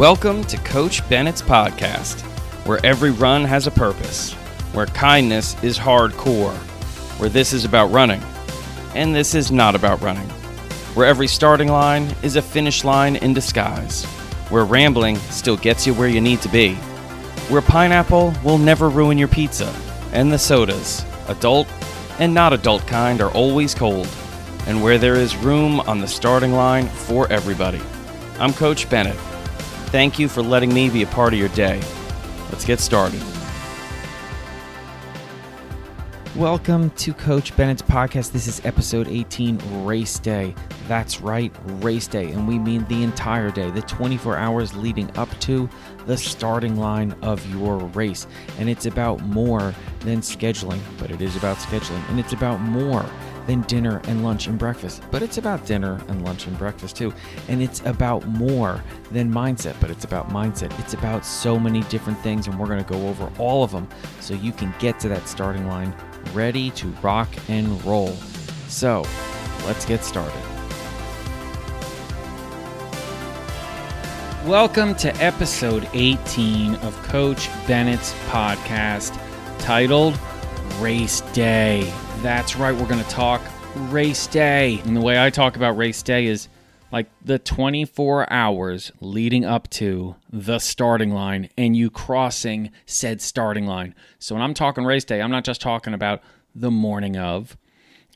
Welcome to Coach Bennett's podcast, where every run has a purpose, where kindness is hardcore, where this is about running, and this is not about running, where every starting line is a finish line in disguise, where rambling still gets you where you need to be, where pineapple will never ruin your pizza, and the sodas, adult and not adult kind, are always cold, and where there is room on the starting line for everybody. I'm Coach Bennett. Thank you for letting me be a part of your day. Let's get started. Welcome to Coach Bennett's podcast. This is episode 18, Race Day. That's right, Race Day. And we mean the entire day, the 24 hours leading up to the starting line of your race. And it's about more than scheduling, but it is about scheduling. And it's about more than dinner and lunch and breakfast, but it's about dinner and lunch and breakfast too. And it's about more than mindset, but it's about mindset. It's about so many different things, and we're going to go over all of them so you can get to that starting line ready to rock and roll. So, let's get started. Welcome to episode 18 of Coach Bennett's podcast titled Race Day. That's right, we're going to talk race day. And the way I talk about race day is like the 24 hours leading up to the starting line and you crossing said starting line. So when I'm talking race day, I'm not just talking about the morning of,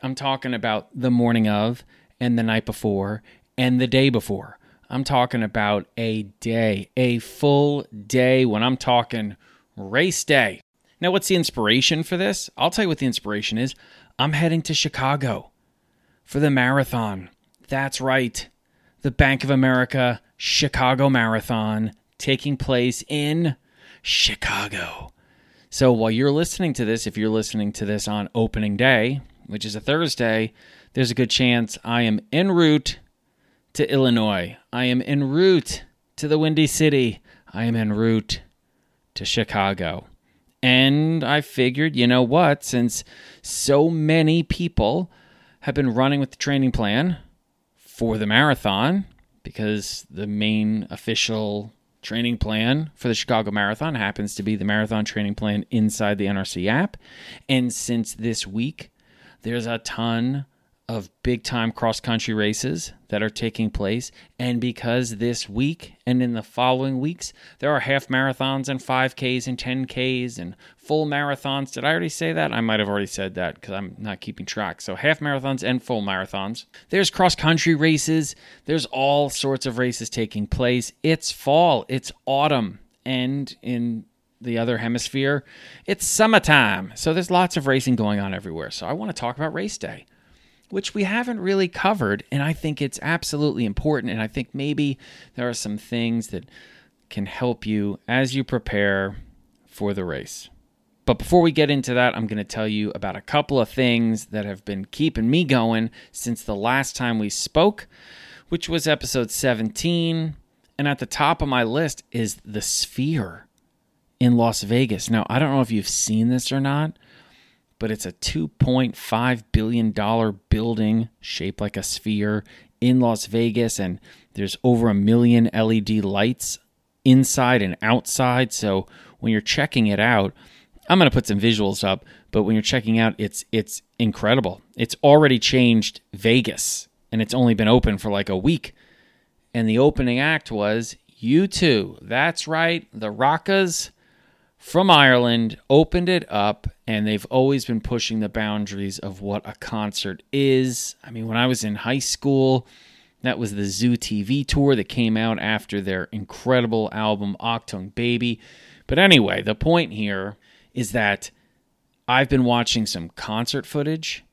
I'm talking about the morning of and the night before and the day before. I'm talking about a day, a full day when I'm talking race day. Now, what's the inspiration for this? I'll tell you what the inspiration is. I'm heading to Chicago for the marathon. That's right. The Bank of America Chicago Marathon taking place in Chicago. So while you're listening to this, if you're listening to this on opening day, which is a Thursday, there's a good chance I am en route to Illinois. I am en route to the Windy City. I am en route to Chicago. And I figured, you know what, since so many people have been running with the training plan for the marathon, because the main official training plan for the Chicago Marathon happens to be the marathon training plan inside the NRC app. And since this week, there's a ton of big time cross country races that are taking place. And because this week and in the following weeks, there are half marathons and 5Ks and 10Ks and full marathons. Did I already say that? I might have already said that because I'm not keeping track. So, half marathons and full marathons. There's cross country races, there's all sorts of races taking place. It's fall, it's autumn. And in the other hemisphere, it's summertime. So there's lots of racing going on everywhere. So I want to talk about race day which we haven't really covered. And I think it's absolutely important. And I think maybe there are some things that can help you as you prepare for the race. But before we get into that, I'm going to tell you about a couple of things that have been keeping me going since the last time we spoke, which was episode 17. And at the top of my list is the Sphere in Las Vegas. Now, I don't know if you've seen this or not, but it's a $2.5 billion building shaped like a sphere in Las Vegas. And there's over a million LED lights inside and outside. So when you're checking it out, I'm going to put some visuals up, but when you're checking out, it's it's incredible. It's already changed Vegas, and it's only been open for like a week. And the opening act was U2. That's right, the Rockers from Ireland opened it up, and they've always been pushing the boundaries of what a concert is. I mean, when I was in high school, that was the Zoo TV tour that came out after their incredible album, Achtung Baby. But anyway, the point here is that I've been watching some concert footage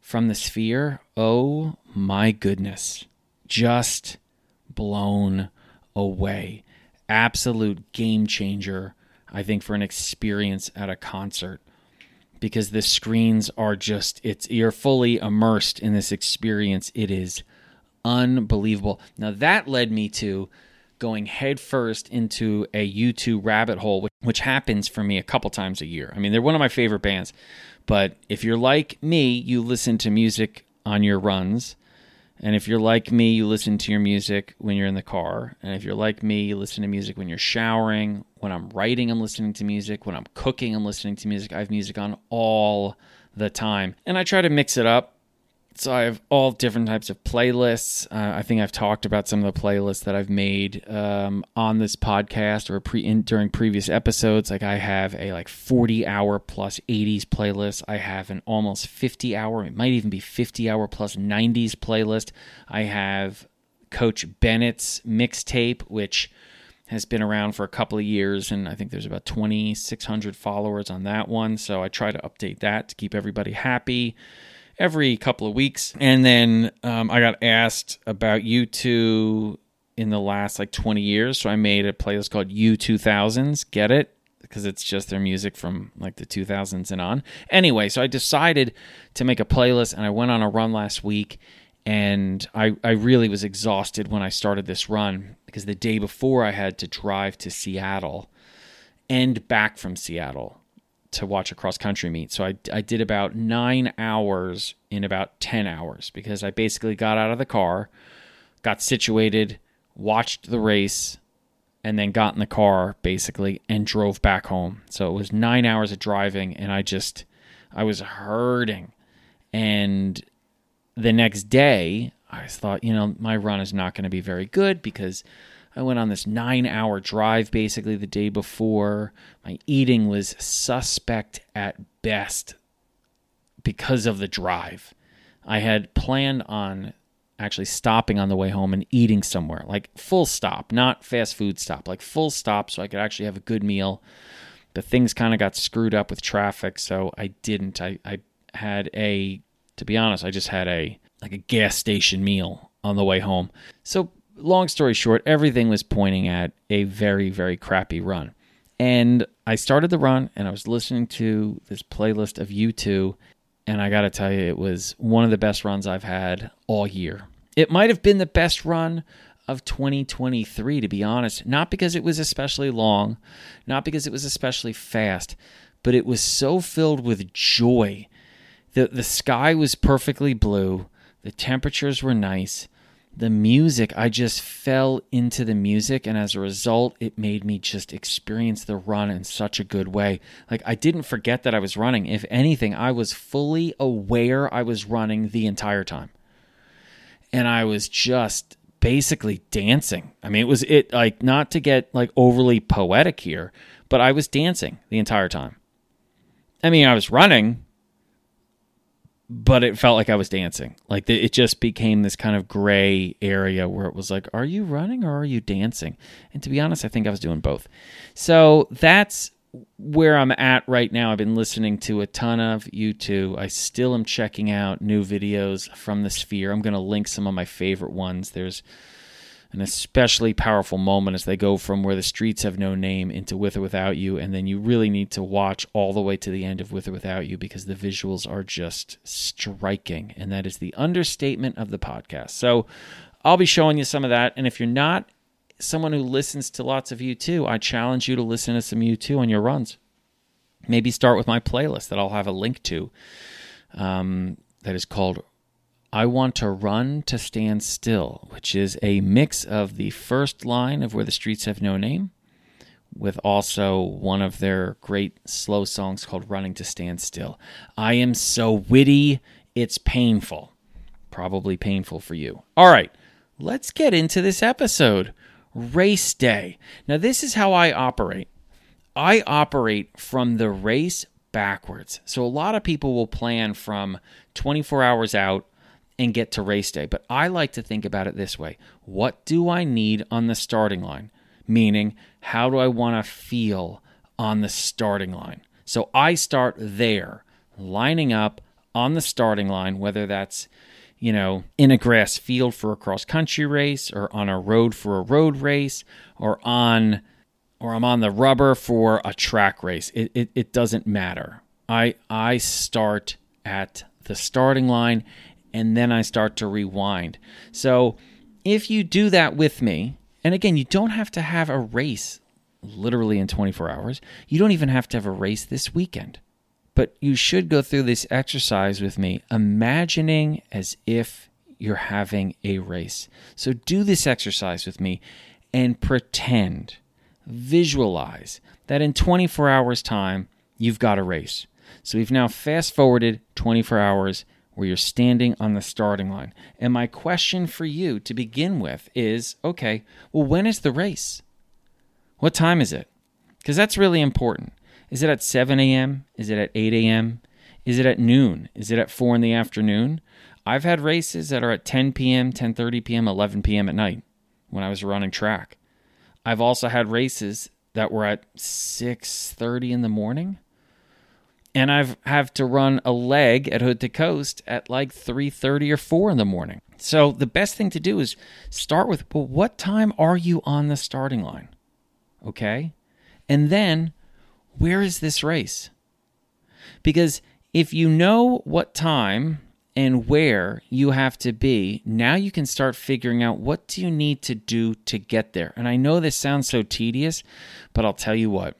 from the Sphere. Oh my goodness. Just blown away. Absolute game changer I think, for an experience at a concert because the screens are just it's you're fully immersed in this experience. It is unbelievable. Now that led me to going headfirst into a U2 rabbit hole, which, which happens for me a couple times a year. I mean, they're one of my favorite bands, but if you're like me, you listen to music on your runs And if you're like me, you listen to your music when you're in the car. And if you're like me, you listen to music when you're showering. When I'm writing, I'm listening to music. When I'm cooking, I'm listening to music. I have music on all the time. And I try to mix it up so I have all different types of playlists. Uh, I think I've talked about some of the playlists that I've made um, on this podcast or pre in, during previous episodes. Like I have a like 40 hour plus 80s playlist. I have an almost 50 hour, it might even be 50 hour plus 90s playlist. I have Coach Bennett's mixtape, which has been around for a couple of years, and I think there's about 2,600 followers on that one. So I try to update that to keep everybody happy every couple of weeks. And then um, I got asked about U2 in the last like 20 years. So I made a playlist called U2000s. Get it? Because it's just their music from like the 2000s and on. Anyway, so I decided to make a playlist and I went on a run last week. And I, I really was exhausted when I started this run because the day before I had to drive to Seattle and back from Seattle to watch a cross country meet. So I, I did about nine hours in about 10 hours because I basically got out of the car, got situated, watched the race, and then got in the car basically and drove back home. So it was nine hours of driving and I just, I was hurting. And the next day, I thought, you know, my run is not going to be very good because I went on this nine hour drive basically the day before. My eating was suspect at best because of the drive. I had planned on actually stopping on the way home and eating somewhere, like full stop, not fast food stop, like full stop so I could actually have a good meal. But things kind of got screwed up with traffic, so I didn't. I, I had a, to be honest, I just had a like a gas station meal on the way home. So long story short, everything was pointing at a very, very crappy run. And I started the run and I was listening to this playlist of U2. And I got to tell you, it was one of the best runs I've had all year. It might have been the best run of 2023, to be honest. Not because it was especially long, not because it was especially fast, but it was so filled with joy. The, the sky was perfectly blue, the temperatures were nice the music, I just fell into the music, and as a result, it made me just experience the run in such a good way. Like, I didn't forget that I was running. If anything, I was fully aware I was running the entire time. And I was just basically dancing. I mean, it was it, like, not to get like overly poetic here, but I was dancing the entire time. I mean, I was running, but it felt like I was dancing. Like it just became this kind of gray area where it was like, are you running or are you dancing? And to be honest, I think I was doing both. So that's where I'm at right now. I've been listening to a ton of U2. I still am checking out new videos from the Sphere. I'm going to link some of my favorite ones. There's an especially powerful moment as they go from where the streets have no name into with or without you and then you really need to watch all the way to the end of with or without you because the visuals are just striking and that is the understatement of the podcast. So i'll be showing you some of that and if you're not someone who listens to lots of U2 i challenge you to listen to some U2 on your runs. Maybe start with my playlist that i'll have a link to um, that is called I Want to Run to Stand Still, which is a mix of the first line of Where the Streets Have No Name with also one of their great slow songs called Running to Stand Still. I am so witty, it's painful. Probably painful for you. All right, let's get into this episode. Race day. Now, this is how I operate. I operate from the race backwards. So, a lot of people will plan from 24 hours out and get to race day. But I like to think about it this way What do I need on the starting line? Meaning, how do I want to feel on the starting line? So I start there, lining up on the starting line, whether that's you know, in a grass field for a cross country race or on a road for a road race or on or I'm on the rubber for a track race. It, it, it doesn't matter. I I start at the starting line and then I start to rewind. So if you do that with me, and again, you don't have to have a race literally in 24 hours, you don't even have to have a race this weekend. But you should go through this exercise with me, imagining as if you're having a race. So do this exercise with me and pretend, visualize that in 24 hours' time, you've got a race. So we've now fast forwarded 24 hours where you're standing on the starting line. And my question for you to begin with is okay, well, when is the race? What time is it? Because that's really important. Is it at 7 a.m.? Is it at 8 a.m.? Is it at noon? Is it at 4 in the afternoon? I've had races that are at 10 p.m., 10:30 p.m., 11 p.m. at night when I was running track. I've also had races that were at 6:30 in the morning. And I've have to run a leg at Hood to Coast at like 3:30 or 4 in the morning. So the best thing to do is start with well what time are you on the starting line? Okay? And then where is this race? Because if you know what time and where you have to be, now you can start figuring out what do you need to do to get there. And I know this sounds so tedious, but I'll tell you what.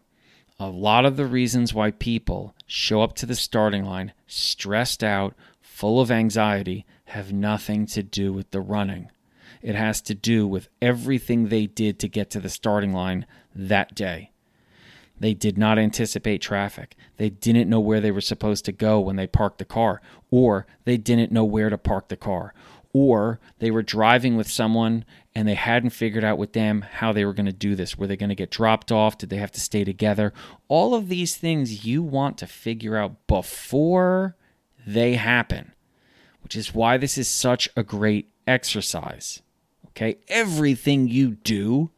A lot of the reasons why people show up to the starting line stressed out, full of anxiety, have nothing to do with the running. It has to do with everything they did to get to the starting line that day. They did not anticipate traffic. They didn't know where they were supposed to go when they parked the car, or they didn't know where to park the car, or they were driving with someone and they hadn't figured out with them how they were going to do this. Were they going to get dropped off? Did they have to stay together? All of these things you want to figure out before they happen, which is why this is such a great exercise. Okay, everything you do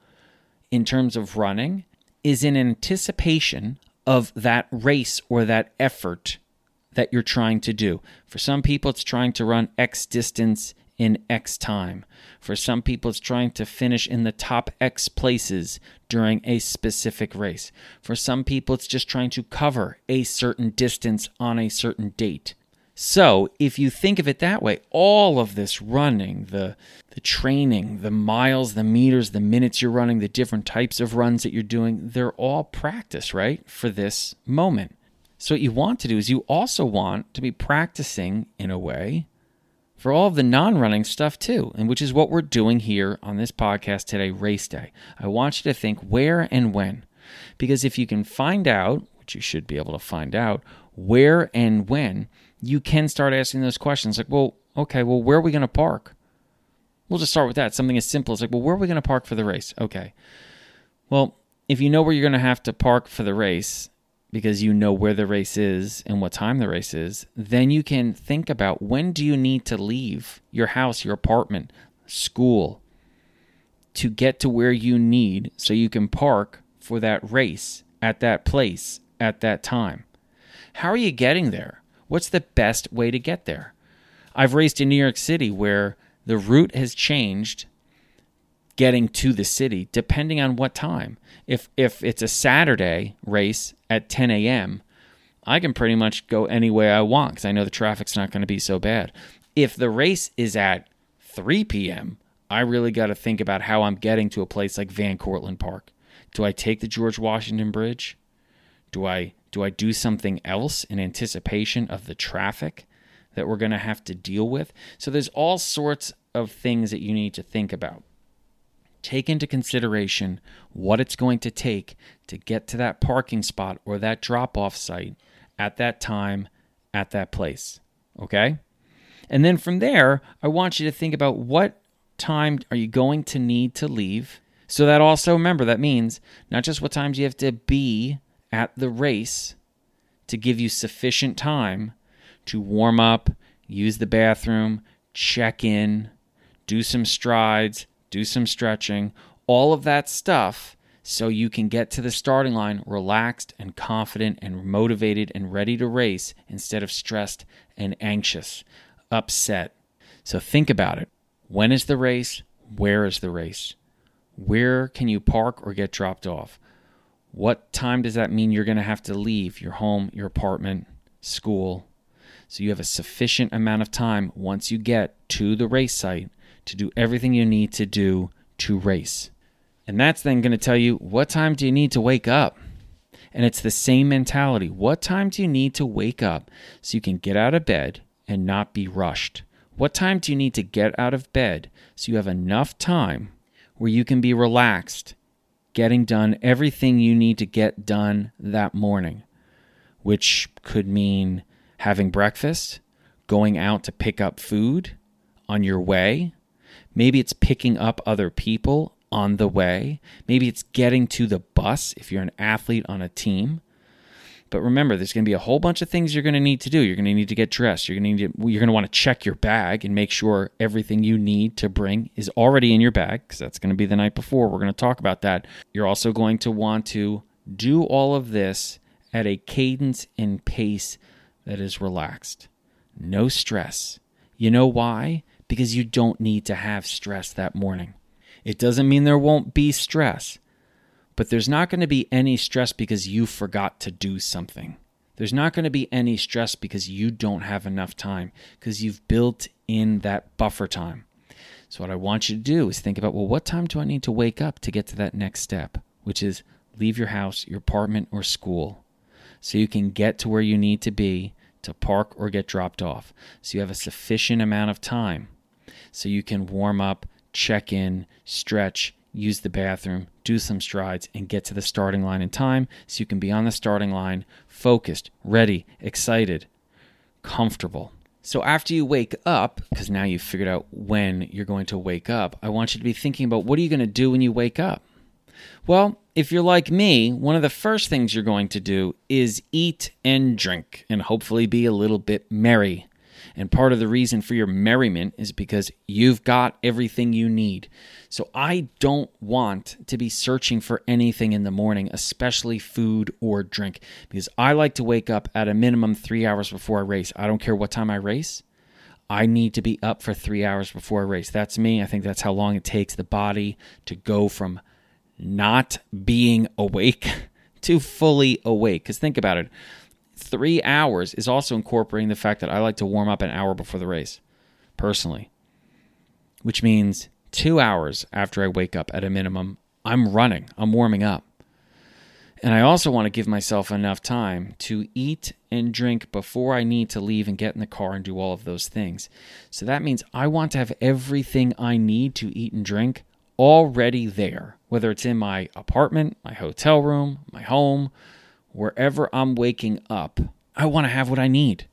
in terms of running is in anticipation of that race or that effort that you're trying to do. For some people, it's trying to run X distance in X time. For some people, it's trying to finish in the top X places during a specific race. For some people, it's just trying to cover a certain distance on a certain date. So, if you think of it that way, all of this running, the the training, the miles, the meters, the minutes you're running, the different types of runs that you're doing, they're all practice, right? For this moment. So what you want to do is you also want to be practicing in a way for all of the non-running stuff too, and which is what we're doing here on this podcast today, race day. I want you to think where and when. Because if you can find out, which you should be able to find out, where and when you can start asking those questions like, well, okay, well, where are we going to park? We'll just start with that. Something as simple as like, well, where are we going to park for the race? Okay. Well, if you know where you're going to have to park for the race because you know where the race is and what time the race is, then you can think about when do you need to leave your house, your apartment, school to get to where you need so you can park for that race at that place at that time. How are you getting there? What's the best way to get there? I've raced in New York City where the route has changed getting to the city depending on what time. If if it's a Saturday race at 10 a.m., I can pretty much go any way I want because I know the traffic's not going to be so bad. If the race is at 3 p.m., I really got to think about how I'm getting to a place like Van Cortlandt Park. Do I take the George Washington Bridge? Do I do I do something else in anticipation of the traffic that we're going to have to deal with? So there's all sorts of things that you need to think about. Take into consideration what it's going to take to get to that parking spot or that drop off site at that time, at that place. Okay? And then from there, I want you to think about what time are you going to need to leave. So that also remember that means not just what times you have to be at the race to give you sufficient time to warm up, use the bathroom, check in, do some strides, do some stretching, all of that stuff so you can get to the starting line relaxed and confident and motivated and ready to race instead of stressed and anxious, upset. So think about it. When is the race? Where is the race? Where can you park or get dropped off? What time does that mean you're going to have to leave your home, your apartment, school? So you have a sufficient amount of time once you get to the race site to do everything you need to do to race. And that's then going to tell you what time do you need to wake up? And it's the same mentality. What time do you need to wake up so you can get out of bed and not be rushed? What time do you need to get out of bed so you have enough time where you can be relaxed, getting done everything you need to get done that morning? Which could mean having breakfast, going out to pick up food on your way. Maybe it's picking up other people on the way. Maybe it's getting to the bus if you're an athlete on a team. But remember, there's going to be a whole bunch of things you're going to need to do. You're going to need to get dressed. You're going to need to, you're going to want to check your bag and make sure everything you need to bring is already in your bag because that's going to be the night before. We're going to talk about that. You're also going to want to do all of this at a cadence and pace that is relaxed. No stress. You know why? Because you don't need to have stress that morning. It doesn't mean there won't be stress, but there's not going to be any stress because you forgot to do something. There's not going to be any stress because you don't have enough time because you've built in that buffer time. So, what I want you to do is think about well, what time do I need to wake up to get to that next step, which is leave your house, your apartment, or school so you can get to where you need to be to park or get dropped off. So, you have a sufficient amount of time so you can warm up, check in, stretch, use the bathroom, do some strides, and get to the starting line in time so you can be on the starting line, focused, ready, excited, comfortable. So after you wake up, because now you've figured out when you're going to wake up, I want you to be thinking about what are you going to do when you wake up? Well, if you're like me, one of the first things you're going to do is eat and drink and hopefully be a little bit merry. And part of the reason for your merriment is because you've got everything you need. So I don't want to be searching for anything in the morning, especially food or drink, because I like to wake up at a minimum three hours before I race. I don't care what time I race. I need to be up for three hours before a race. That's me. I think that's how long it takes the body to go from not being awake to fully awake. Because think about it three hours is also incorporating the fact that I like to warm up an hour before the race, personally, which means two hours after I wake up at a minimum, I'm running, I'm warming up. And I also want to give myself enough time to eat and drink before I need to leave and get in the car and do all of those things. So that means I want to have everything I need to eat and drink already there, whether it's in my apartment, my hotel room, my home, wherever I'm waking up, I want to have what I need.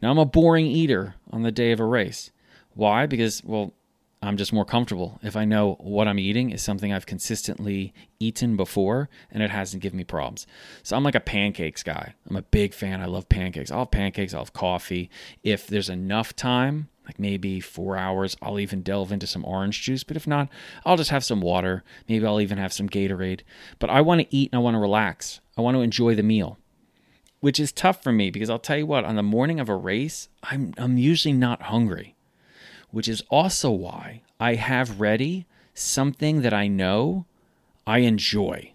Now, I'm a boring eater on the day of a race. Why? Because, well, I'm just more comfortable if I know what I'm eating is something I've consistently eaten before and it hasn't given me problems. So I'm like a pancakes guy. I'm a big fan. I love pancakes. I'll have pancakes, I'll have coffee. If there's enough time, like maybe four hours, I'll even delve into some orange juice. But if not, I'll just have some water. Maybe I'll even have some Gatorade. But I want to eat and I want to relax. I want to enjoy the meal, which is tough for me because I'll tell you what, on the morning of a race, I'm, I'm usually not hungry, which is also why I have ready something that I know I enjoy.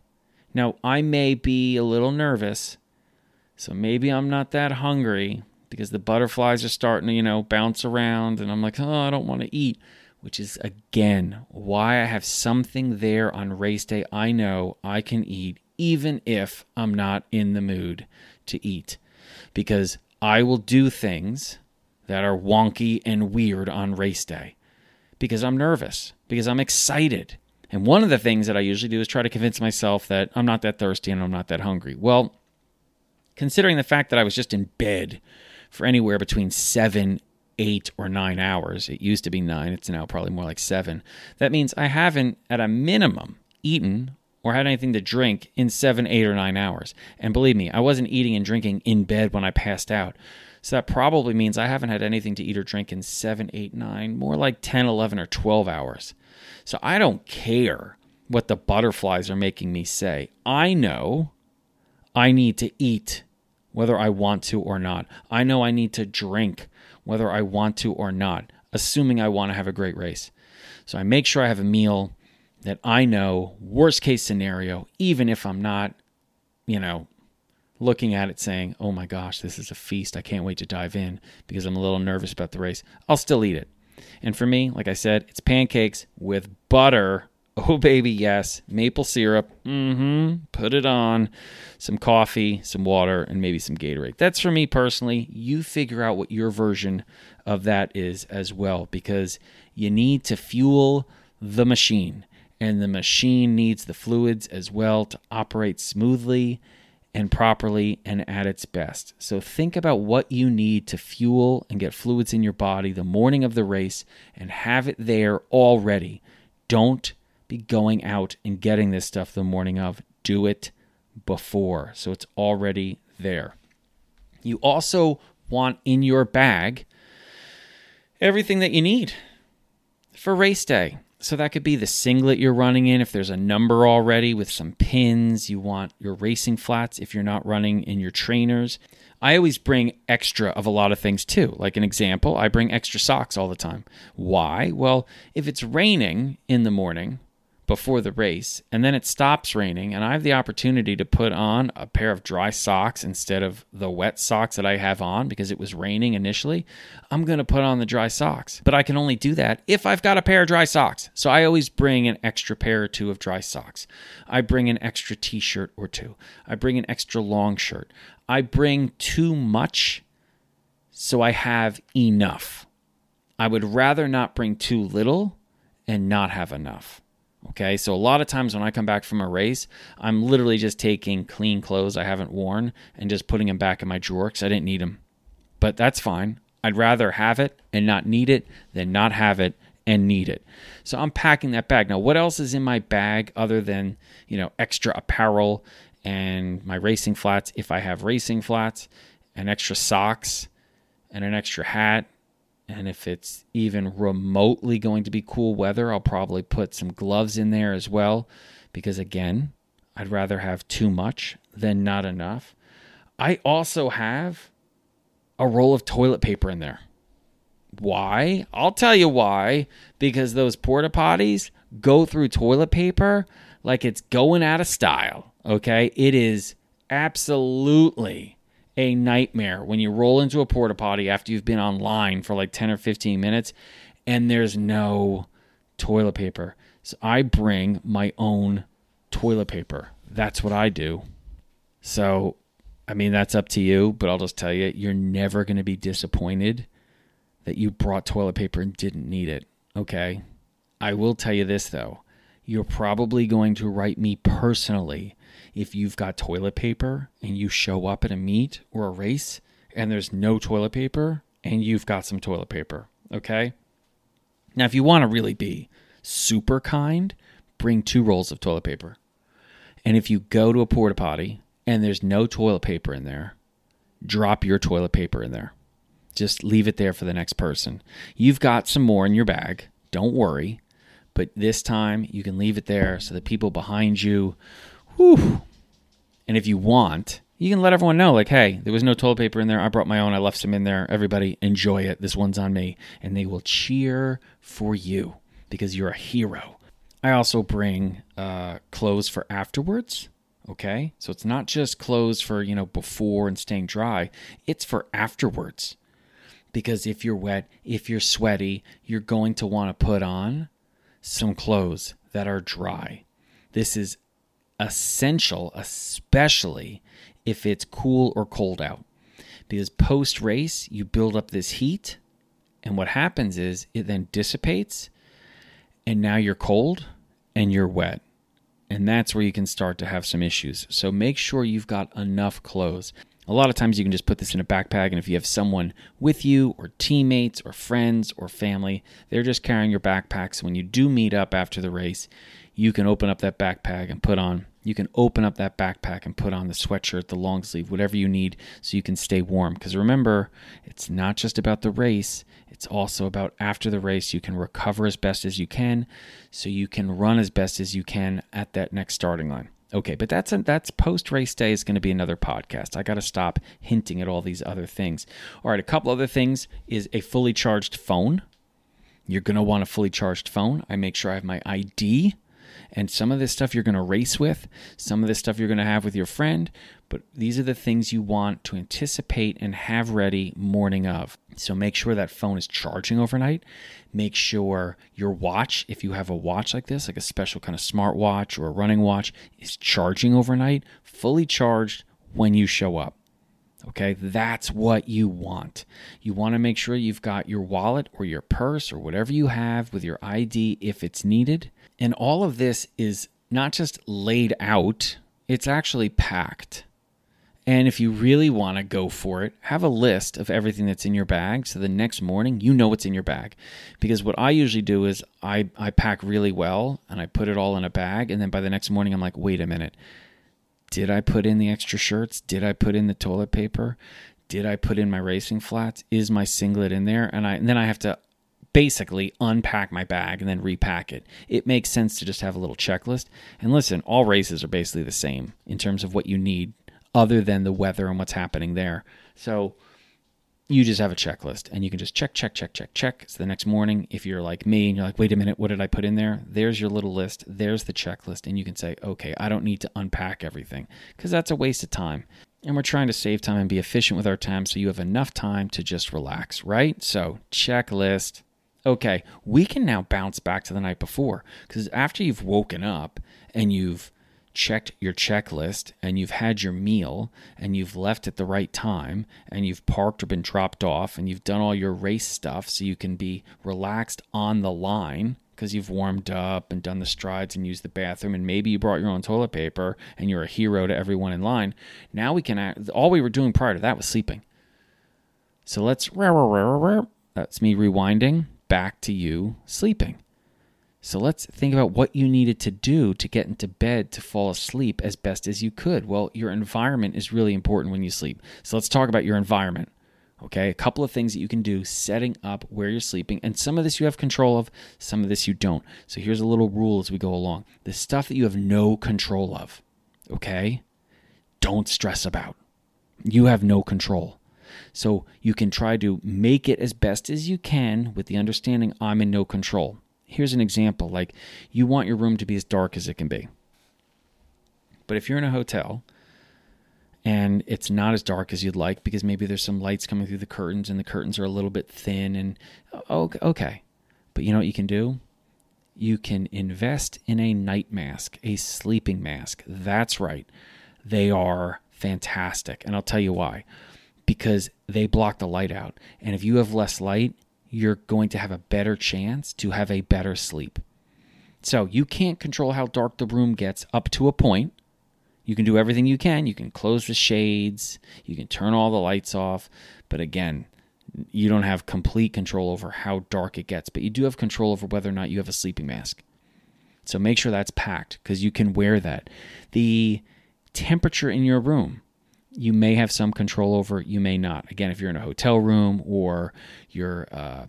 Now, I may be a little nervous, so maybe I'm not that hungry because the butterflies are starting to, you know, bounce around and I'm like, oh, I don't want to eat, which is again why I have something there on race day I know I can eat even if I'm not in the mood to eat. Because I will do things that are wonky and weird on race day because I'm nervous, because I'm excited. And one of the things that I usually do is try to convince myself that I'm not that thirsty and I'm not that hungry. Well, considering the fact that I was just in bed for anywhere between seven, eight, or nine hours, it used to be nine, it's now probably more like seven. That means I haven't, at a minimum, eaten or had anything to drink in seven, eight, or nine hours. And believe me, I wasn't eating and drinking in bed when I passed out. So that probably means I haven't had anything to eat or drink in seven, eight, nine, more like 10, 11, or 12 hours. So I don't care what the butterflies are making me say. I know I need to eat whether I want to or not. I know I need to drink whether I want to or not, assuming I want to have a great race. So I make sure I have a meal that I know, worst case scenario, even if I'm not, you know, looking at it saying, oh my gosh, this is a feast. I can't wait to dive in because I'm a little nervous about the race, I'll still eat it. And for me, like I said, it's pancakes with butter Oh, baby, yes. Maple syrup. Mm hmm. Put it on. Some coffee, some water, and maybe some Gatorade. That's for me personally. You figure out what your version of that is as well because you need to fuel the machine, and the machine needs the fluids as well to operate smoothly and properly and at its best. So think about what you need to fuel and get fluids in your body the morning of the race and have it there already. Don't be going out and getting this stuff the morning of. Do it before so it's already there. You also want in your bag everything that you need for race day. So that could be the singlet you're running in if there's a number already with some pins. You want your racing flats if you're not running in your trainers. I always bring extra of a lot of things too. Like an example, I bring extra socks all the time. Why? Well, if it's raining in the morning, before the race and then it stops raining and I have the opportunity to put on a pair of dry socks instead of the wet socks that I have on because it was raining initially, I'm going to put on the dry socks. But I can only do that if I've got a pair of dry socks. So I always bring an extra pair or two of dry socks. I bring an extra t-shirt or two. I bring an extra long shirt. I bring too much so I have enough. I would rather not bring too little and not have enough. Okay, so a lot of times when I come back from a race, I'm literally just taking clean clothes I haven't worn and just putting them back in my drawer because I didn't need them. But that's fine. I'd rather have it and not need it than not have it and need it. So I'm packing that bag. Now, what else is in my bag other than, you know, extra apparel and my racing flats if I have racing flats and extra socks and an extra hat and if it's even remotely going to be cool weather, I'll probably put some gloves in there as well. Because again, I'd rather have too much than not enough. I also have a roll of toilet paper in there. Why? I'll tell you why. Because those porta potties go through toilet paper like it's going out of style. Okay? It is absolutely a nightmare when you roll into a porta potty after you've been online for like 10 or 15 minutes and there's no toilet paper. So I bring my own toilet paper. That's what I do. So, I mean, that's up to you, but I'll just tell you, you're never going to be disappointed that you brought toilet paper and didn't need it. Okay. I will tell you this, though. You're probably going to write me personally if you've got toilet paper and you show up at a meet or a race and there's no toilet paper and you've got some toilet paper. Okay. Now, if you want to really be super kind, bring two rolls of toilet paper. And if you go to a porta potty and there's no toilet paper in there, drop your toilet paper in there. Just leave it there for the next person. You've got some more in your bag. Don't worry. But this time you can leave it there so that people behind you Whew. And if you want, you can let everyone know, like, hey, there was no toilet paper in there. I brought my own. I left some in there. Everybody enjoy it. This one's on me. And they will cheer for you because you're a hero. I also bring uh, clothes for afterwards. Okay. So it's not just clothes for, you know, before and staying dry, it's for afterwards. Because if you're wet, if you're sweaty, you're going to want to put on some clothes that are dry. This is essential, especially if it's cool or cold out. Because post race, you build up this heat, and what happens is it then dissipates, and now you're cold and you're wet. And that's where you can start to have some issues. So make sure you've got enough clothes. A lot of times you can just put this in a backpack, and if you have someone with you, or teammates, or friends, or family, they're just carrying your backpacks. So when you do meet up after the race, you can open up that backpack and put on you can open up that backpack and put on the sweatshirt, the long sleeve, whatever you need so you can stay warm. Because remember, it's not just about the race, it's also about after the race. You can recover as best as you can so you can run as best as you can at that next starting line. Okay, but that's a, that's post race day is going to be another podcast. I got to stop hinting at all these other things. All right, a couple other things is a fully charged phone. You're going to want a fully charged phone. I make sure I have my ID And some of this stuff you're going to race with, some of this stuff you're going to have with your friend, but these are the things you want to anticipate and have ready morning of. So make sure that phone is charging overnight. Make sure your watch, if you have a watch like this, like a special kind of smart watch or a running watch, is charging overnight, fully charged when you show up. Okay, that's what you want. You want to make sure you've got your wallet or your purse or whatever you have with your ID if it's needed. And all of this is not just laid out, it's actually packed. And if you really want to go for it, have a list of everything that's in your bag so the next morning you know what's in your bag. Because what I usually do is I, I pack really well and I put it all in a bag. And then by the next morning, I'm like, wait a minute. Did I put in the extra shirts? Did I put in the toilet paper? Did I put in my racing flats? Is my singlet in there? And I and then I have to basically unpack my bag and then repack it. It makes sense to just have a little checklist. And listen, all races are basically the same in terms of what you need other than the weather and what's happening there. So you just have a checklist and you can just check, check, check, check, check. So the next morning, if you're like me and you're like, wait a minute, what did I put in there? There's your little list. There's the checklist. And you can say, okay, I don't need to unpack everything because that's a waste of time. And we're trying to save time and be efficient with our time so you have enough time to just relax, right? So, checklist. Okay, we can now bounce back to the night before because after you've woken up and you've checked your checklist and you've had your meal and you've left at the right time and you've parked or been dropped off and you've done all your race stuff so you can be relaxed on the line because you've warmed up and done the strides and used the bathroom and maybe you brought your own toilet paper and you're a hero to everyone in line now we can act, all we were doing prior to that was sleeping. So let's that's me rewinding back to you sleeping so let's think about what you needed to do to get into bed to fall asleep as best as you could. Well, your environment is really important when you sleep. So let's talk about your environment. Okay, a couple of things that you can do setting up where you're sleeping. And some of this you have control of, some of this you don't. So here's a little rule as we go along the stuff that you have no control of, okay, don't stress about. You have no control. So you can try to make it as best as you can with the understanding I'm in no control. Here's an example like you want your room to be as dark as it can be. But if you're in a hotel and it's not as dark as you'd like because maybe there's some lights coming through the curtains and the curtains are a little bit thin and okay. But you know what you can do? You can invest in a night mask, a sleeping mask. That's right. They are fantastic. And I'll tell you why. Because they block the light out. And if you have less light, you're going to have a better chance to have a better sleep. So you can't control how dark the room gets up to a point. You can do everything you can. You can close the shades, you can turn all the lights off. But again, you don't have complete control over how dark it gets, but you do have control over whether or not you have a sleeping mask. So make sure that's packed because you can wear that. The temperature in your room you may have some control over, you may not. Again, if you're in a hotel room or you're uh,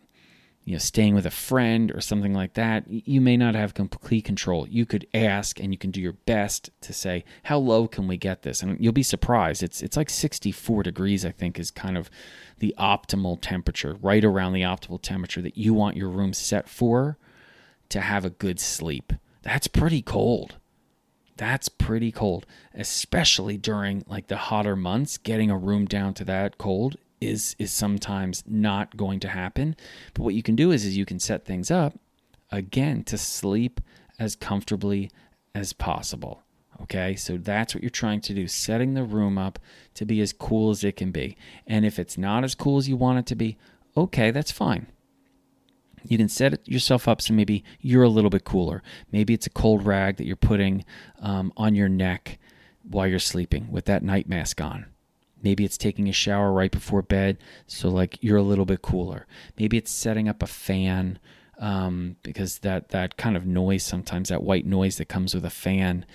you know staying with a friend or something like that, you may not have complete control. You could ask and you can do your best to say, "How low can we get this?" And you'll be surprised. It's it's like 64 degrees, I think, is kind of the optimal temperature, right around the optimal temperature that you want your room set for to have a good sleep. That's pretty cold. That's pretty cold, especially during like the hotter months. Getting a room down to that cold is is sometimes not going to happen. But what you can do is is you can set things up again to sleep as comfortably as possible. Okay, so that's what you're trying to do, setting the room up to be as cool as it can be. And if it's not as cool as you want it to be, okay, that's fine. You can set yourself up so maybe you're a little bit cooler. Maybe it's a cold rag that you're putting um, on your neck while you're sleeping with that night mask on. Maybe it's taking a shower right before bed, so like you're a little bit cooler. Maybe it's setting up a fan um, because that that kind of noise sometimes that white noise that comes with a fan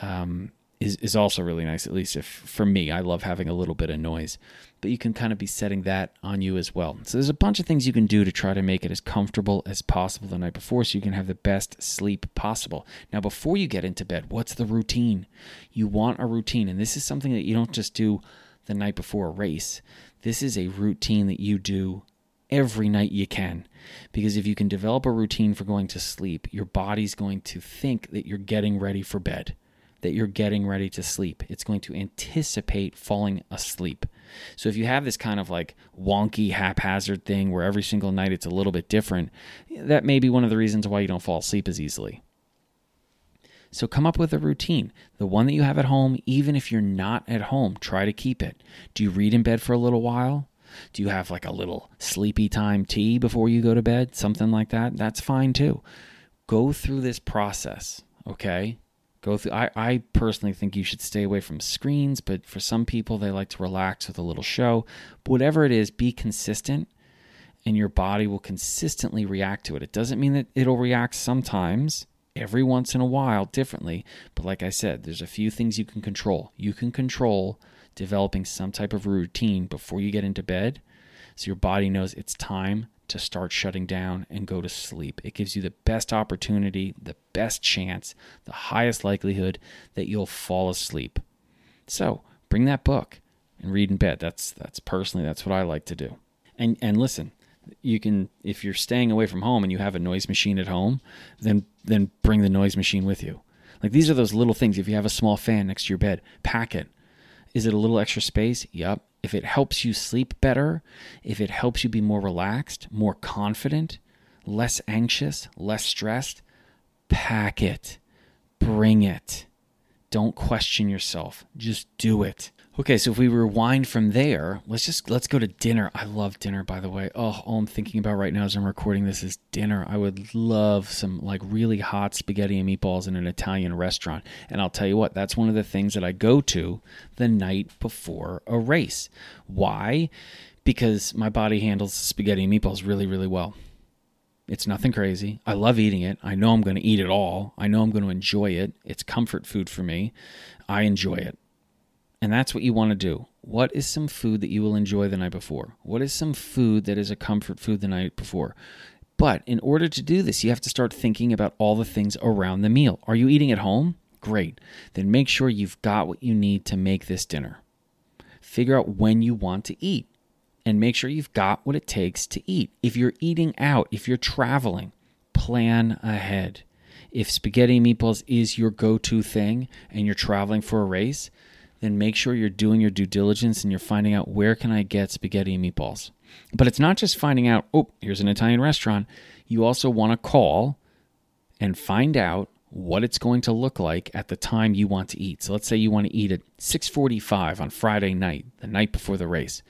um, is is also really nice. At least if for me, I love having a little bit of noise. But you can kind of be setting that on you as well. So there's a bunch of things you can do to try to make it as comfortable as possible the night before, so you can have the best sleep possible. Now, before you get into bed, what's the routine? You want a routine, and this is something that you don't just do the night before a race. This is a routine that you do every night you can. Because if you can develop a routine for going to sleep, your body's going to think that you're getting ready for bed, that you're getting ready to sleep. It's going to anticipate falling asleep. So if you have this kind of like wonky, haphazard thing where every single night it's a little bit different, that may be one of the reasons why you don't fall asleep as easily. So come up with a routine. The one that you have at home, even if you're not at home, try to keep it. Do you read in bed for a little while? Do you have like a little sleepy time tea before you go to bed? Something like that? That's fine too. Go through this process, okay? Go through I, I personally think you should stay away from screens, but for some people they like to relax with a little show. But whatever it is, be consistent and your body will consistently react to it. It doesn't mean that it'll react sometimes every once in a while differently. But like I said, there's a few things you can control. You can control developing some type of routine before you get into bed so your body knows it's time to start shutting down and go to sleep. It gives you the best opportunity, the best chance, the highest likelihood that you'll fall asleep. So, bring that book and read in bed. That's that's personally that's what I like to do. And and listen, you can if you're staying away from home and you have a noise machine at home, then then bring the noise machine with you. Like these are those little things. If you have a small fan next to your bed, pack it. Is it a little extra space? Yep. If it helps you sleep better, if it helps you be more relaxed, more confident, less anxious, less stressed, pack it. Bring it. Don't question yourself. Just do it. Okay, so if we rewind from there, let's just let's go to dinner. I love dinner, by the way. Oh, all I'm thinking about right now as I'm recording this is dinner. I would love some like really hot spaghetti and meatballs in an Italian restaurant. And I'll tell you what, that's one of the things that I go to the night before a race. Why? Because my body handles spaghetti and meatballs really, really well. It's nothing crazy. I love eating it. I know I'm going to eat it all. I know I'm going to enjoy it. It's comfort food for me. I enjoy it. And that's what you want to do. What is some food that you will enjoy the night before? What is some food that is a comfort food the night before? But in order to do this, you have to start thinking about all the things around the meal. Are you eating at home? Great. Then make sure you've got what you need to make this dinner. Figure out when you want to eat and make sure you've got what it takes to eat. If you're eating out, if you're traveling, plan ahead. If spaghetti meatballs is your go to thing and you're traveling for a race, then make sure you're doing your due diligence and you're finding out where can I get spaghetti and meatballs. But it's not just finding out, oh, here's an Italian restaurant. You also want to call and find out what it's going to look like at the time you want to eat. So let's say you want to eat at 6:45 on Friday night, the night before the race.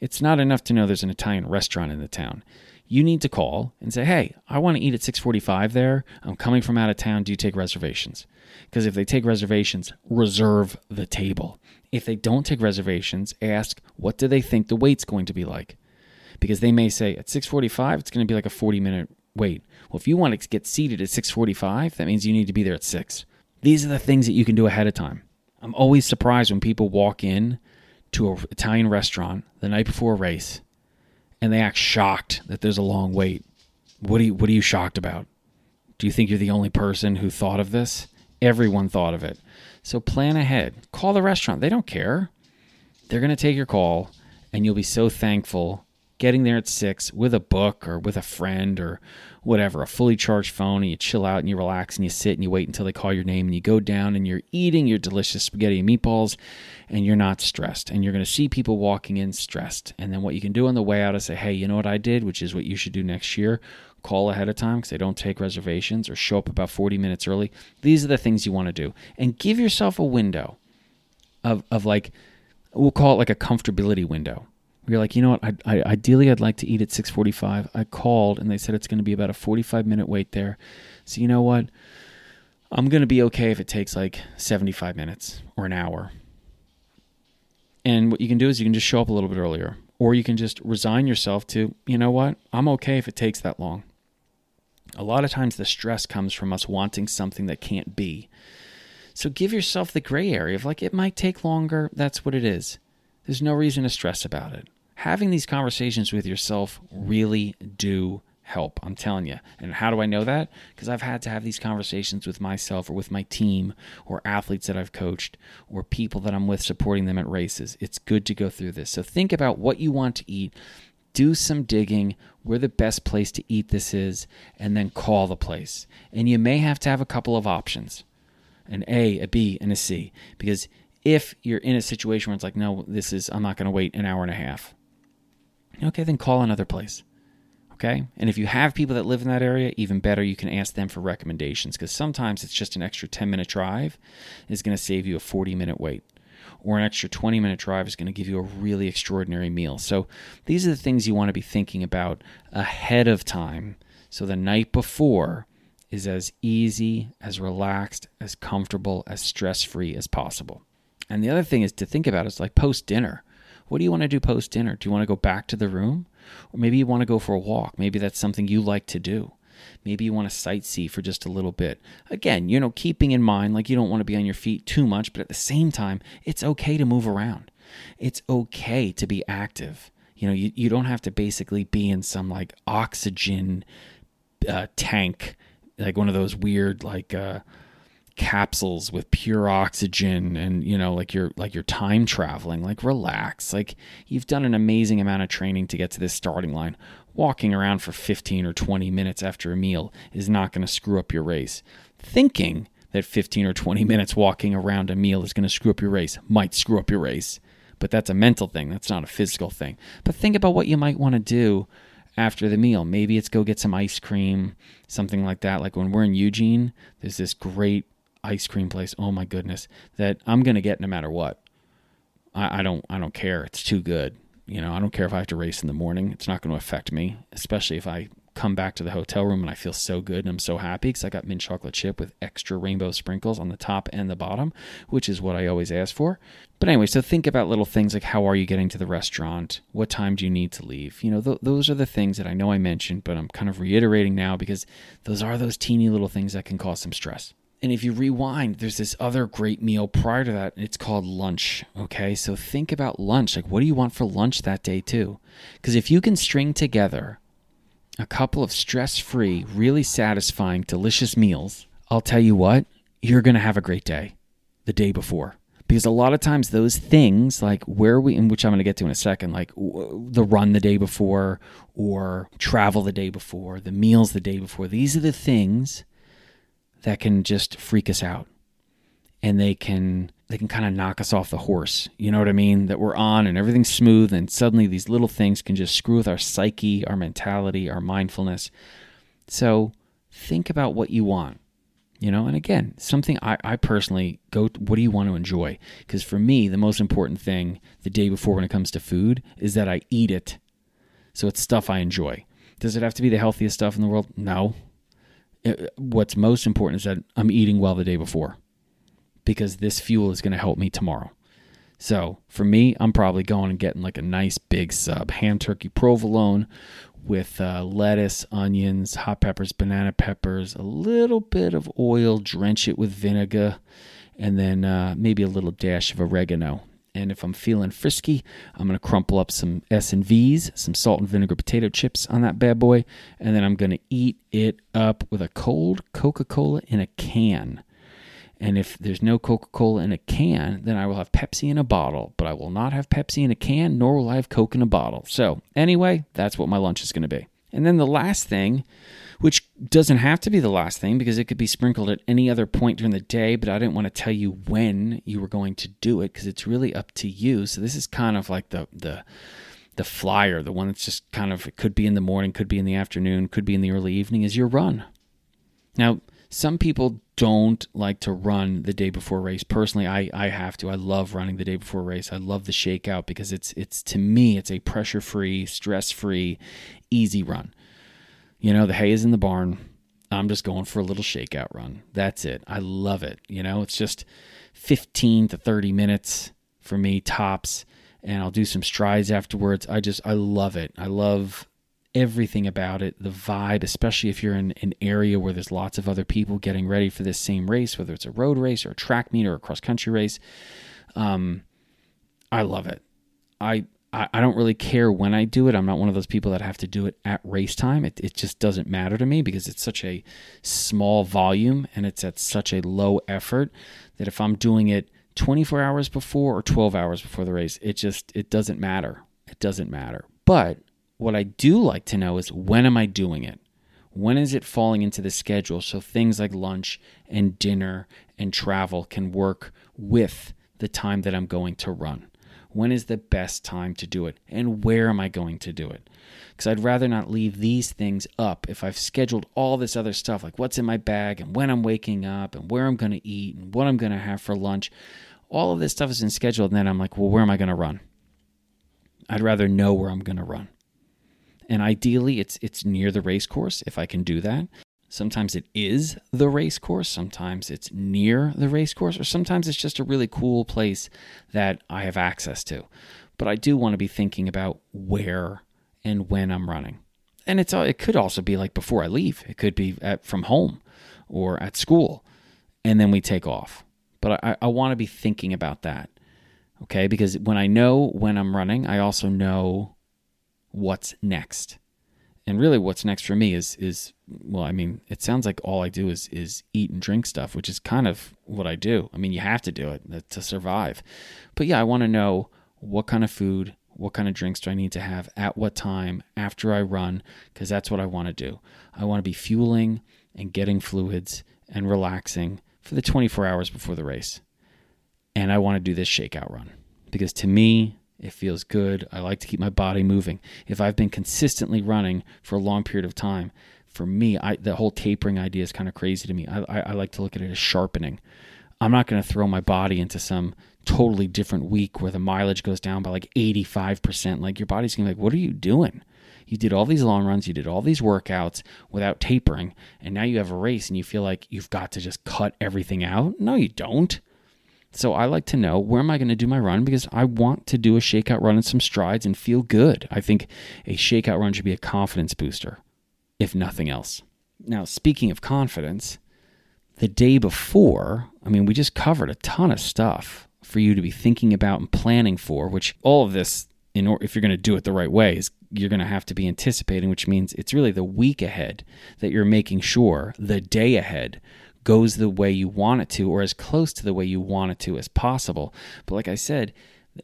It's not enough to know there's an Italian restaurant in the town you need to call and say, "Hey, I want to eat at 6:45 there. I'm coming from out of town. Do you take reservations?" Because if they take reservations, reserve the table. If they don't take reservations, ask, "What do they think the wait's going to be like?" Because they may say at 6:45 it's going to be like a 40-minute wait. Well, if you want to get seated at 6:45, that means you need to be there at 6. These are the things that you can do ahead of time. I'm always surprised when people walk in to an Italian restaurant the night before a race and they act shocked that there's a long wait. What are you, what are you shocked about? Do you think you're the only person who thought of this? Everyone thought of it. So plan ahead. Call the restaurant. They don't care. They're going to take your call, and you'll be so thankful getting there at six with a book or with a friend or whatever, a fully charged phone, and you chill out and you relax and you sit and you wait until they call your name and you go down and you're eating your delicious spaghetti and meatballs and you're not stressed. And you're going to see people walking in stressed. And then what you can do on the way out is say, hey, you know what I did, which is what you should do next year? Call ahead of time because they don't take reservations or show up about 40 minutes early. These are the things you want to do. And give yourself a window of, of like, we'll call it like a comfortability window you're like, you know what? I, I, ideally, I'd like to eat at 6:45. I called and they said it's going to be about a 45 minute wait there. So you know what? I'm going to be okay if it takes like 75 minutes or an hour. And what you can do is you can just show up a little bit earlier, or you can just resign yourself to, you know what? I'm okay if it takes that long. A lot of times the stress comes from us wanting something that can't be. So give yourself the gray area of like, it might take longer. That's what it is. There's no reason to stress about it having these conversations with yourself really do help. I'm telling you. And how do I know that? Because I've had to have these conversations with myself or with my team or athletes that I've coached or people that I'm with supporting them at races. It's good to go through this. So think about what you want to eat. do some digging where the best place to eat this is, and then call the place. And you may have to have a couple of options an A, a B, and a C. Because if you're in a situation where it's like, no, this is, I'm not going to wait an hour and a half, okay, then call another place. Okay. And if you have people that live in that area, even better, you can ask them for recommendations because sometimes it's just an extra 10 minute drive is going to save you a 40 minute wait or an extra 20 minute drive is going to give you a really extraordinary meal. So these are the things you want to be thinking about ahead of time. So the night before is as easy, as relaxed, as comfortable, as stress free as possible. And the other thing is to think about is like post dinner. What do you want to do post dinner? Do you want to go back to the room? Or maybe you want to go for a walk. Maybe that's something you like to do. Maybe you want to sightsee for just a little bit. Again, you know, keeping in mind, like you don't want to be on your feet too much, but at the same time, it's okay to move around. It's okay to be active. You know, you, you don't have to basically be in some like oxygen uh, tank, like one of those weird, like, uh, capsules with pure oxygen and you know like you're like you're time traveling like relax like you've done an amazing amount of training to get to this starting line walking around for 15 or 20 minutes after a meal is not going to screw up your race thinking that 15 or 20 minutes walking around a meal is going to screw up your race might screw up your race but that's a mental thing that's not a physical thing but think about what you might want to do after the meal maybe it's go get some ice cream something like that like when we're in eugene there's this great ice cream place. Oh my goodness, that I'm gonna get no matter what. I, I don't I don't care. It's too good. You know, I don't care if I have to race in the morning. It's not going to affect me, especially if I come back to the hotel room and I feel so good and I'm so happy because I got mint chocolate chip with extra rainbow sprinkles on the top and the bottom, which is what I always ask for. But anyway, so think about little things like how are you getting to the restaurant? What time do you need to leave? You know, th- those are the things that I know I mentioned, but I'm kind of reiterating now because those are those teeny little things that can cause some stress. And if you rewind, there's this other great meal prior to that. and It's called lunch. Okay. So think about lunch. Like, what do you want for lunch that day, too? Because if you can string together a couple of stress free, really satisfying, delicious meals, I'll tell you what, you're going to have a great day the day before. Because a lot of times, those things, like where we, in which I'm going to get to in a second, like the run the day before or travel the day before, the meals the day before, these are the things that can just freak us out. And they can they can kind of knock us off the horse. You know what i mean? That we're on and everything's smooth and suddenly these little things can just screw with our psyche our mentality our mindfulness. So think about what you want you know? And again something i, I personally go what do you want to enjoy? Because for me the most important thing the day before when it comes to food is that i eat it. So it's stuff i enjoy. Does it have to be the healthiest stuff in the world? No what's most important is that I'm eating well the day before because this fuel is going to help me tomorrow. So for me, I'm probably going and getting like a nice big sub ham turkey provolone with uh, lettuce, onions, hot peppers, banana peppers, a little bit of oil, drench it with vinegar, and then uh, maybe a little dash of oregano. And if I'm feeling frisky, I'm going to crumple up some S&Vs, some salt and vinegar potato chips on that bad boy, and then I'm going to eat it up with a cold Coca-Cola in a can. And if there's no Coca-Cola in a can, then I will have Pepsi in a bottle, but I will not have Pepsi in a can, nor will I have Coke in a bottle. So, anyway, that's what my lunch is going to be. And then the last thing which doesn't have to be the last thing because it could be sprinkled at any other point during the day, but I didn't want to tell you when you were going to do it because it's really up to you. So this is kind of like the the the flyer, the one that's just kind of it could be in the morning, could be in the afternoon, could be in the early evening is your run. Now, some people don't like to run the day before race. Personally, I, I have to. I love running the day before race. I love the shakeout because it's it's to me it's a pressure free, stress free, easy run. You know, the hay is in the barn. I'm just going for a little shakeout run. That's it. I love it. You know, it's just 15 to 30 minutes for me tops and I'll do some strides afterwards. I just I love it. I love everything about it, the vibe, especially if you're in an area where there's lots of other people getting ready for this same race, whether it's a road race or a track meet or a cross country race. Um, I love it. I I, I don't really care when I do it. I'm not one of those people that have to do it at race time. It, it just doesn't matter to me because it's such a small volume and it's at such a low effort that if I'm doing it 24 hours before or 12 hours before the race, it just it doesn't matter. It doesn't matter. But what I do like to know is when am I doing it? When is it falling into the schedule so things like lunch and dinner and travel can work with the time that I'm going to run? When is the best time to do it? And where am I going to do it? Because I'd rather not leave these things up if I've scheduled all this other stuff, like what's in my bag and when I'm waking up and where I'm going to eat and what I'm going to have for lunch. All of this stuff is in scheduled, and then I'm like, well, where am I going to run? I'd rather know where I'm going to run. And ideally, it's it's near the race course if I can do that. Sometimes it is the race course, sometimes it's near the race course, or sometimes it's just a really cool place that I have access to. But I do want to be thinking about where and when I'm running. And it's uh, it could also be like before I leave. It could be at, from home or at school, and then we take off. But I, I want to be thinking about that, okay? Because when I know when I'm running, I also know what's next. And really, what's next for me is is well, I mean, it sounds like all I do is is eat and drink stuff, which is kind of what I do. I mean, you have to do it uh, to survive. But yeah, I want to know what kind of food, what kind of drinks do I need to have at what time after I run because that's what I want to do. I want to be fueling and getting fluids and relaxing for the 24 hours before the race. And I want to do this shakeout run because to me, it feels good. I like to keep my body moving. If I've been consistently running for a long period of time, for me, I, the whole tapering idea is kind of crazy to me. I, I, I like to look at it as sharpening. I'm not going to throw my body into some totally different week where the mileage goes down by like 85%. Like your body's going to be like, what are you doing? You did all these long runs, you did all these workouts without tapering, and now you have a race and you feel like you've got to just cut everything out. No, you don't. So I like to know where am I going to do my run because I want to do a shakeout run and some strides and feel good. I think a shakeout run should be a confidence booster, if nothing else. Now, speaking of confidence, the day before, I mean, we just covered a ton of stuff for you to be thinking about and planning for, which all of this, in or, if you're going to do it the right way, is you're going to have to be anticipating, which means it's really the week ahead that you're making sure the day ahead goes the way you want it to or as close to the way you want it to as possible. But like I said,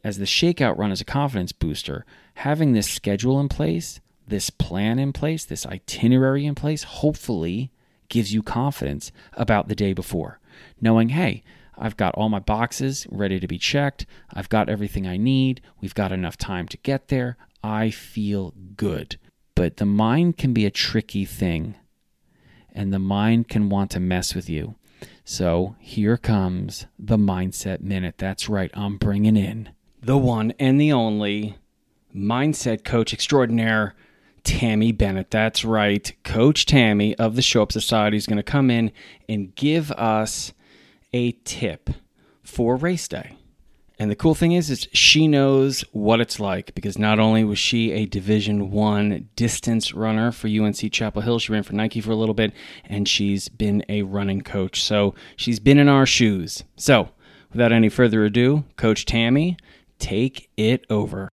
as the shakeout run is a confidence booster, having this schedule in place, this plan in place, this itinerary in place, hopefully gives you confidence about the day before. Knowing, hey, I've got all my boxes ready to be checked. I've got everything I need. We've got enough time to get there. I feel good. But the mind can be a tricky thing and the mind can want to mess with you. So here comes the Mindset Minute. That's right, I'm bringing in the one and the only mindset coach extraordinaire, Tammie Bennett. That's right, Coach Tammie of the Show Up Society is going to come in and give us a tip for race day. And the cool thing is, is she knows what it's like because not only was she a Division One distance runner for UNC Chapel Hill, she ran for Nike for a little bit, and she's been a running coach. So she's been in our shoes. So without any further ado, Coach Tammie, take it over.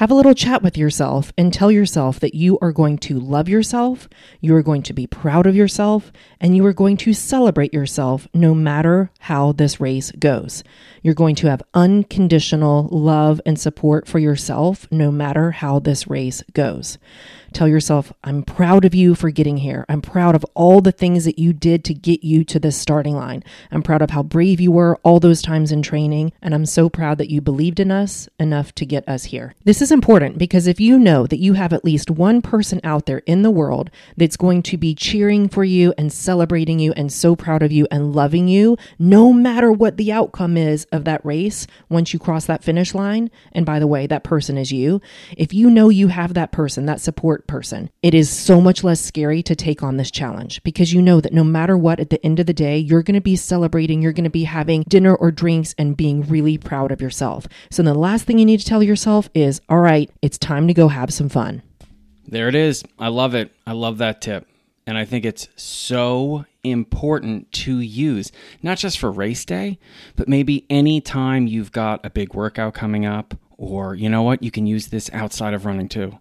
Have a little chat with yourself and tell yourself that you are going to love yourself, you are going to be proud of yourself, and you are going to celebrate yourself no matter how this race goes. You're going to have unconditional love and support for yourself no matter how this race goes. Tell yourself, I'm proud of you for getting here. I'm proud of all the things that you did to get you to this starting line. I'm proud of how brave you were all those times in training. And I'm so proud that you believed in us enough to get us here. This is important because if you know that you have at least one person out there in the world that's going to be cheering for you and celebrating you and so proud of you and loving you, no matter what the outcome is of that race, once you cross that finish line, and by the way, that person is you, if you know you have that person, that support person. It is so much less scary to take on this challenge because you know that no matter what, at the end of the day, you're going to be celebrating, you're going to be having dinner or drinks and being really proud of yourself. So the last thing you need to tell yourself is, all right, it's time to go have some fun. There it is. I love it. I love that tip. And I think it's so important to use, not just for race day, but maybe any time you've got a big workout coming up, or you know what, you can use this outside of running too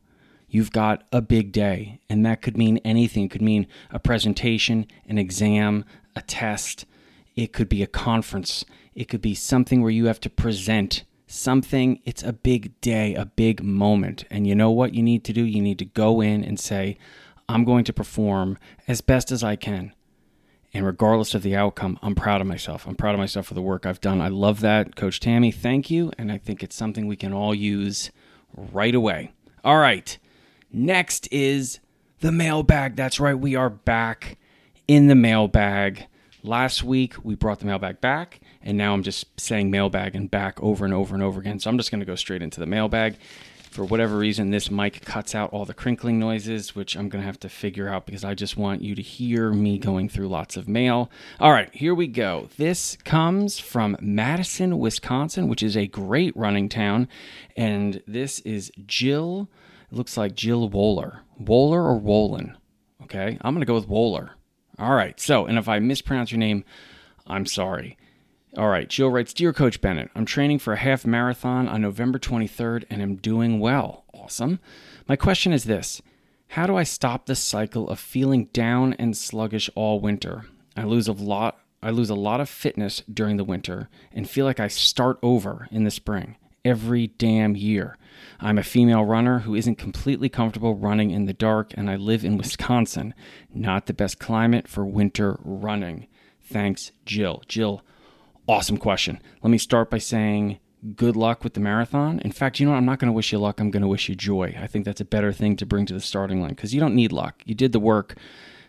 you've got a big day. And that could mean anything. It could mean a presentation, an exam, a test. It could be a conference. It could be something where you have to present something, it's a big day, a big moment. And you know what you need to do? You need to go in and say, I'm going to perform as best as I can. And regardless of the outcome, I'm proud of myself. I'm proud of myself for the work I've done. I love that. Coach Tammie, thank you. And I think it's something we can all use right away. All right. Next is the mailbag. That's right. We are back in the mailbag. Last week, we brought the mailbag back, and now I'm just saying mailbag and back over and over and over again. So I'm just going to go straight into the mailbag. For whatever reason, this mic cuts out all the crinkling noises, which I'm going to have to figure out because I just want you to hear me going through lots of mail. All right, here we go. This comes from Madison, Wisconsin, which is a great running town. And this is Jill, it looks like Jill Wohler. Wohler or Wolin? Okay, I'm going to go with Wohler. All right, so, and if I mispronounce your name, I'm sorry. All right, Jill writes Dear Coach Bennett, I'm training for a half marathon on November 23rd and am doing well. Awesome. My question is this How do I stop the cycle of feeling down and sluggish all winter? I lose a lot. I lose a lot of fitness during the winter and feel like I start over in the spring every damn year. I'm a female runner who isn't completely comfortable running in the dark, and I live in Wisconsin. Not the best climate for winter running. Thanks, Jill. Jill, Awesome question. Let me start by saying good luck with the marathon. In fact, you know what? I'm not going to wish you luck. I'm going to wish you joy. I think that's a better thing to bring to the starting line because you don't need luck. You did the work.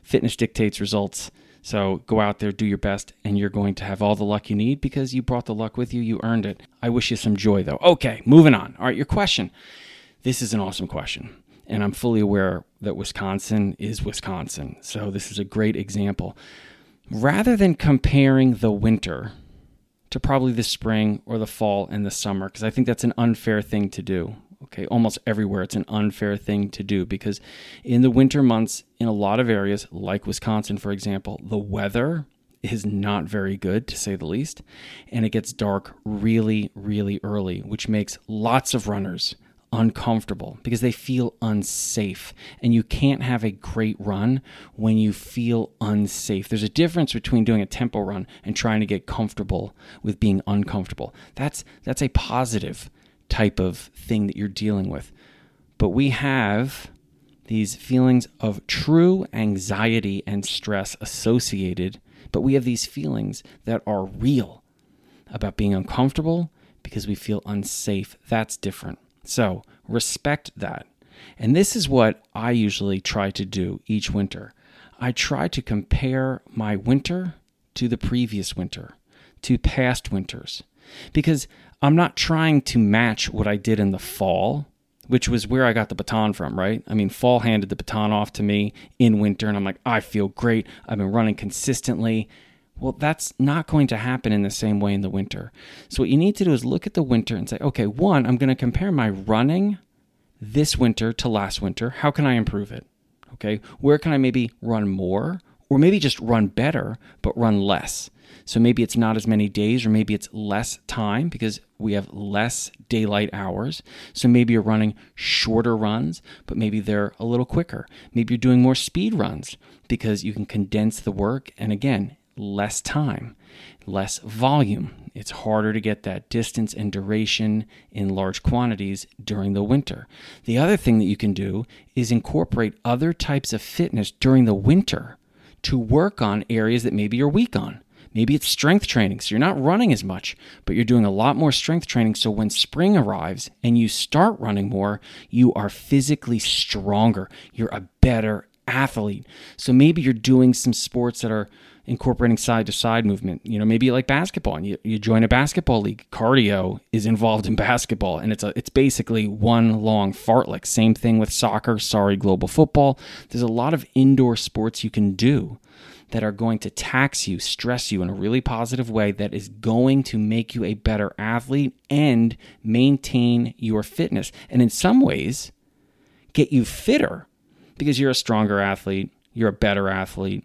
Fitness dictates results. So go out there, do your best, and you're going to have all the luck you need because you brought the luck with you. You earned it. I wish you some joy, though. Okay, moving on. All right, your question. This is an awesome question. And I'm fully aware that Wisconsin is Wisconsin. So this is a great example. Rather than comparing the winter to probably the spring or the fall and the summer because I think that's an unfair thing to do. Okay, almost everywhere it's an unfair thing to do because in the winter months, in a lot of areas, like Wisconsin, for example, the weather is not very good to say the least, and it gets dark really, really early, which makes lots of runners uncomfortable because they feel unsafe. And you can't have a great run when you feel unsafe. There's a difference between doing a tempo run and trying to get comfortable with being uncomfortable. That's that's a positive type of thing that you're dealing with. But we have these feelings of true anxiety and stress associated, but we have these feelings that are real about being uncomfortable because we feel unsafe. That's different. So respect that. And this is what I usually try to do each winter. I try to compare my winter to the previous winter, to past winters, because I'm not trying to match what I did in the fall, which was where I got the baton from, right? I mean, fall handed the baton off to me in winter, and I'm like, I feel great. I've been running consistently. Well, that's not going to happen in the same way in the winter. So, what you need to do is look at the winter and say, okay, one, I'm going to compare my running this winter to last winter. How can I improve it? Okay, where can I maybe run more or maybe just run better, but run less? So, maybe it's not as many days or maybe it's less time because we have less daylight hours. So, maybe you're running shorter runs, but maybe they're a little quicker. Maybe you're doing more speed runs because you can condense the work. And again, less time, less volume. It's harder to get that distance and duration in large quantities during the winter. The other thing that you can do is incorporate other types of fitness during the winter to work on areas that maybe you're weak on. Maybe it's strength training, so you're not running as much, but you're doing a lot more strength training. So when spring arrives and you start running more, you are physically stronger. You're a better athlete. So maybe you're doing some sports that are incorporating side to side movement. You know, maybe like basketball and you, you join a basketball league. Cardio is involved in basketball and it's a it's basically one long fartlek. Same thing with soccer, sorry, global football. There's a lot of indoor sports you can do that are going to tax you, stress you in a really positive way that is going to make you a better athlete and maintain your fitness. And in some ways, get you fitter because you're a stronger athlete, you're a better athlete,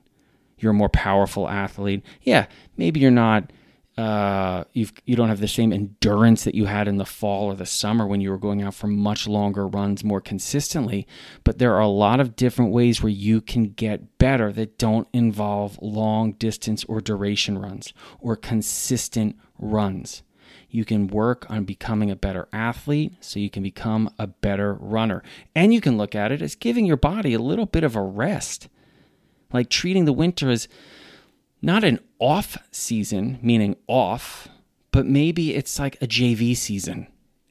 you're a more powerful athlete. Yeah, maybe you're not uh, you've you don't have the same endurance that you had in the fall or the summer when you were going out for much longer runs more consistently. But there are a lot of different ways where you can get better that don't involve long distance or duration runs or consistent runs. You can work on becoming a better athlete so you can become a better runner. And you can look at it as giving your body a little bit of a rest, like treating the winter as not an off season, meaning off, but maybe it's like a JV season,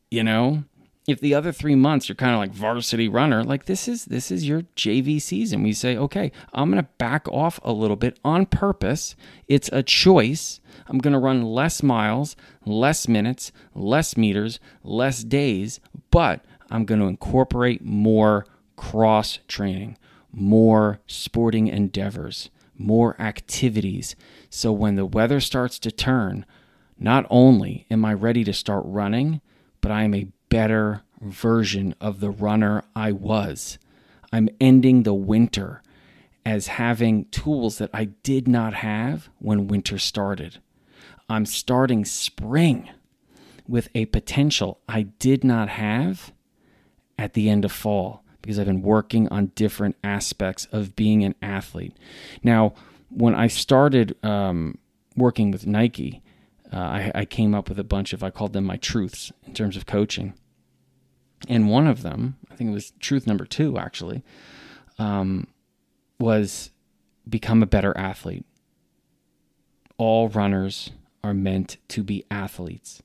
you know? If the other three months you're kind of like varsity runner, like this is this is your JV season. We say, okay, I'm gonna back off a little bit on purpose. It's a choice. I'm gonna run less miles, less minutes, less meters, less days, but I'm gonna incorporate more cross training, more sporting endeavors, more activities. So when the weather starts to turn, not only am I ready to start running, but I am a better version of the runner I was. I'm ending the winter as having tools that I did not have when winter started. I'm starting spring with a potential I did not have at the end of fall because I've been working on different aspects of being an athlete. Now, when I started um, working with Nike, uh, I, I came up with a bunch of, I called them my truths in terms of coaching. And one of them, I think it was truth number two, actually, um, was become a better athlete. All runners are meant to be athletes.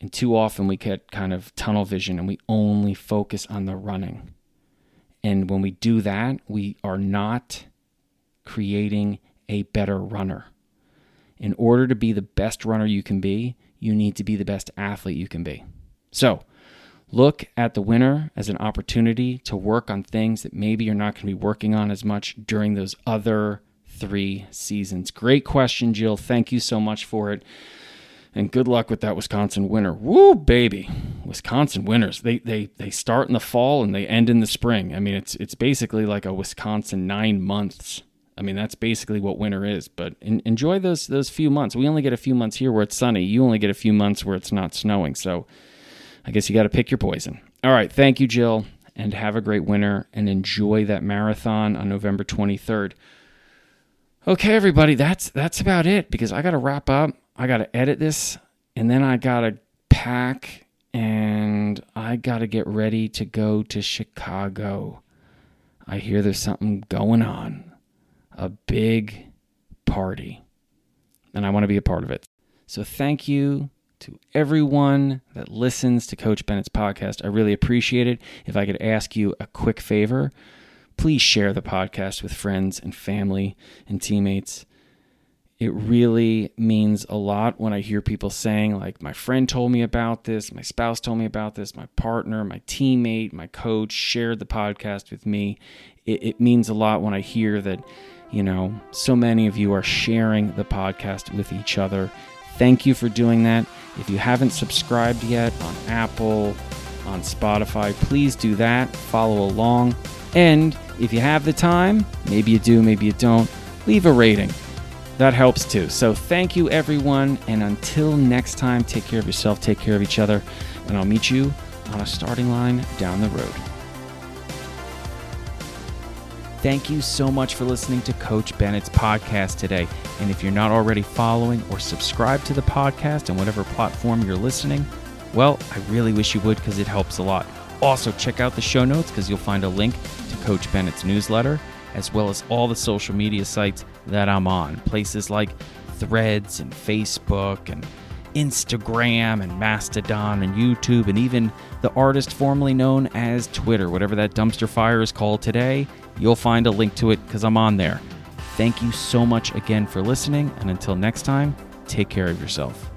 And too often we get kind of tunnel vision and we only focus on the running. And when we do that, we are not creating a better runner. In order to be the best runner you can be, you need to be the best athlete you can be. So, Look at the winter as an opportunity to work on things that maybe you're not going to be working on as much during those other three seasons. Great question, Jill. Thank you so much for it. And good luck with that Wisconsin winter. Woo, baby. Wisconsin winters. They they they start in the fall and they end in the spring. I mean, it's it's basically like a Wisconsin 9 months. I mean, that's basically what winter is. But in, enjoy those those few months. We only get a few months here where it's sunny. You only get a few months where it's not snowing. So I guess you got to pick your poison. All right. Thank you, Jill, and have a great winter and enjoy that marathon on November 23rd. Okay, everybody, that's that's about it because I got to wrap up. I got to edit this and then I got to pack and I got to get ready to go to Chicago. I hear there's something going on. A big party. And I want to be a part of it. So thank you to everyone that listens to Coach Bennett's podcast. I really appreciate it. If I could ask you a quick favor, please share the podcast with friends and family and teammates. It really means a lot when I hear people saying, like, my friend told me about this, my spouse told me about this, my partner, my teammate, my coach shared the podcast with me. It, it means a lot when I hear that, you know, so many of you are sharing the podcast with each other. Thank you for doing that. If you haven't subscribed yet on Apple, on Spotify, please do that. Follow along. And if you have the time, maybe you do, maybe you don't, leave a rating. That helps too. So thank you, everyone. And until next time, take care of yourself, take care of each other, and I'll meet you on a starting line down the road. Thank you so much for listening to Coach Bennett's podcast today. And if you're not already following or subscribed to the podcast on whatever platform you're listening, well, I really wish you would because it helps a lot. Also, check out the show notes because you'll find a link to Coach Bennett's newsletter, as well as all the social media sites that I'm on. Places like Threads and Facebook and Instagram and Mastodon and YouTube, and even the artist formerly known as Twitter, whatever that dumpster fire is called today. You'll find a link to it because I'm on there. Thank you so much again for listening, and until next time, take care of yourself.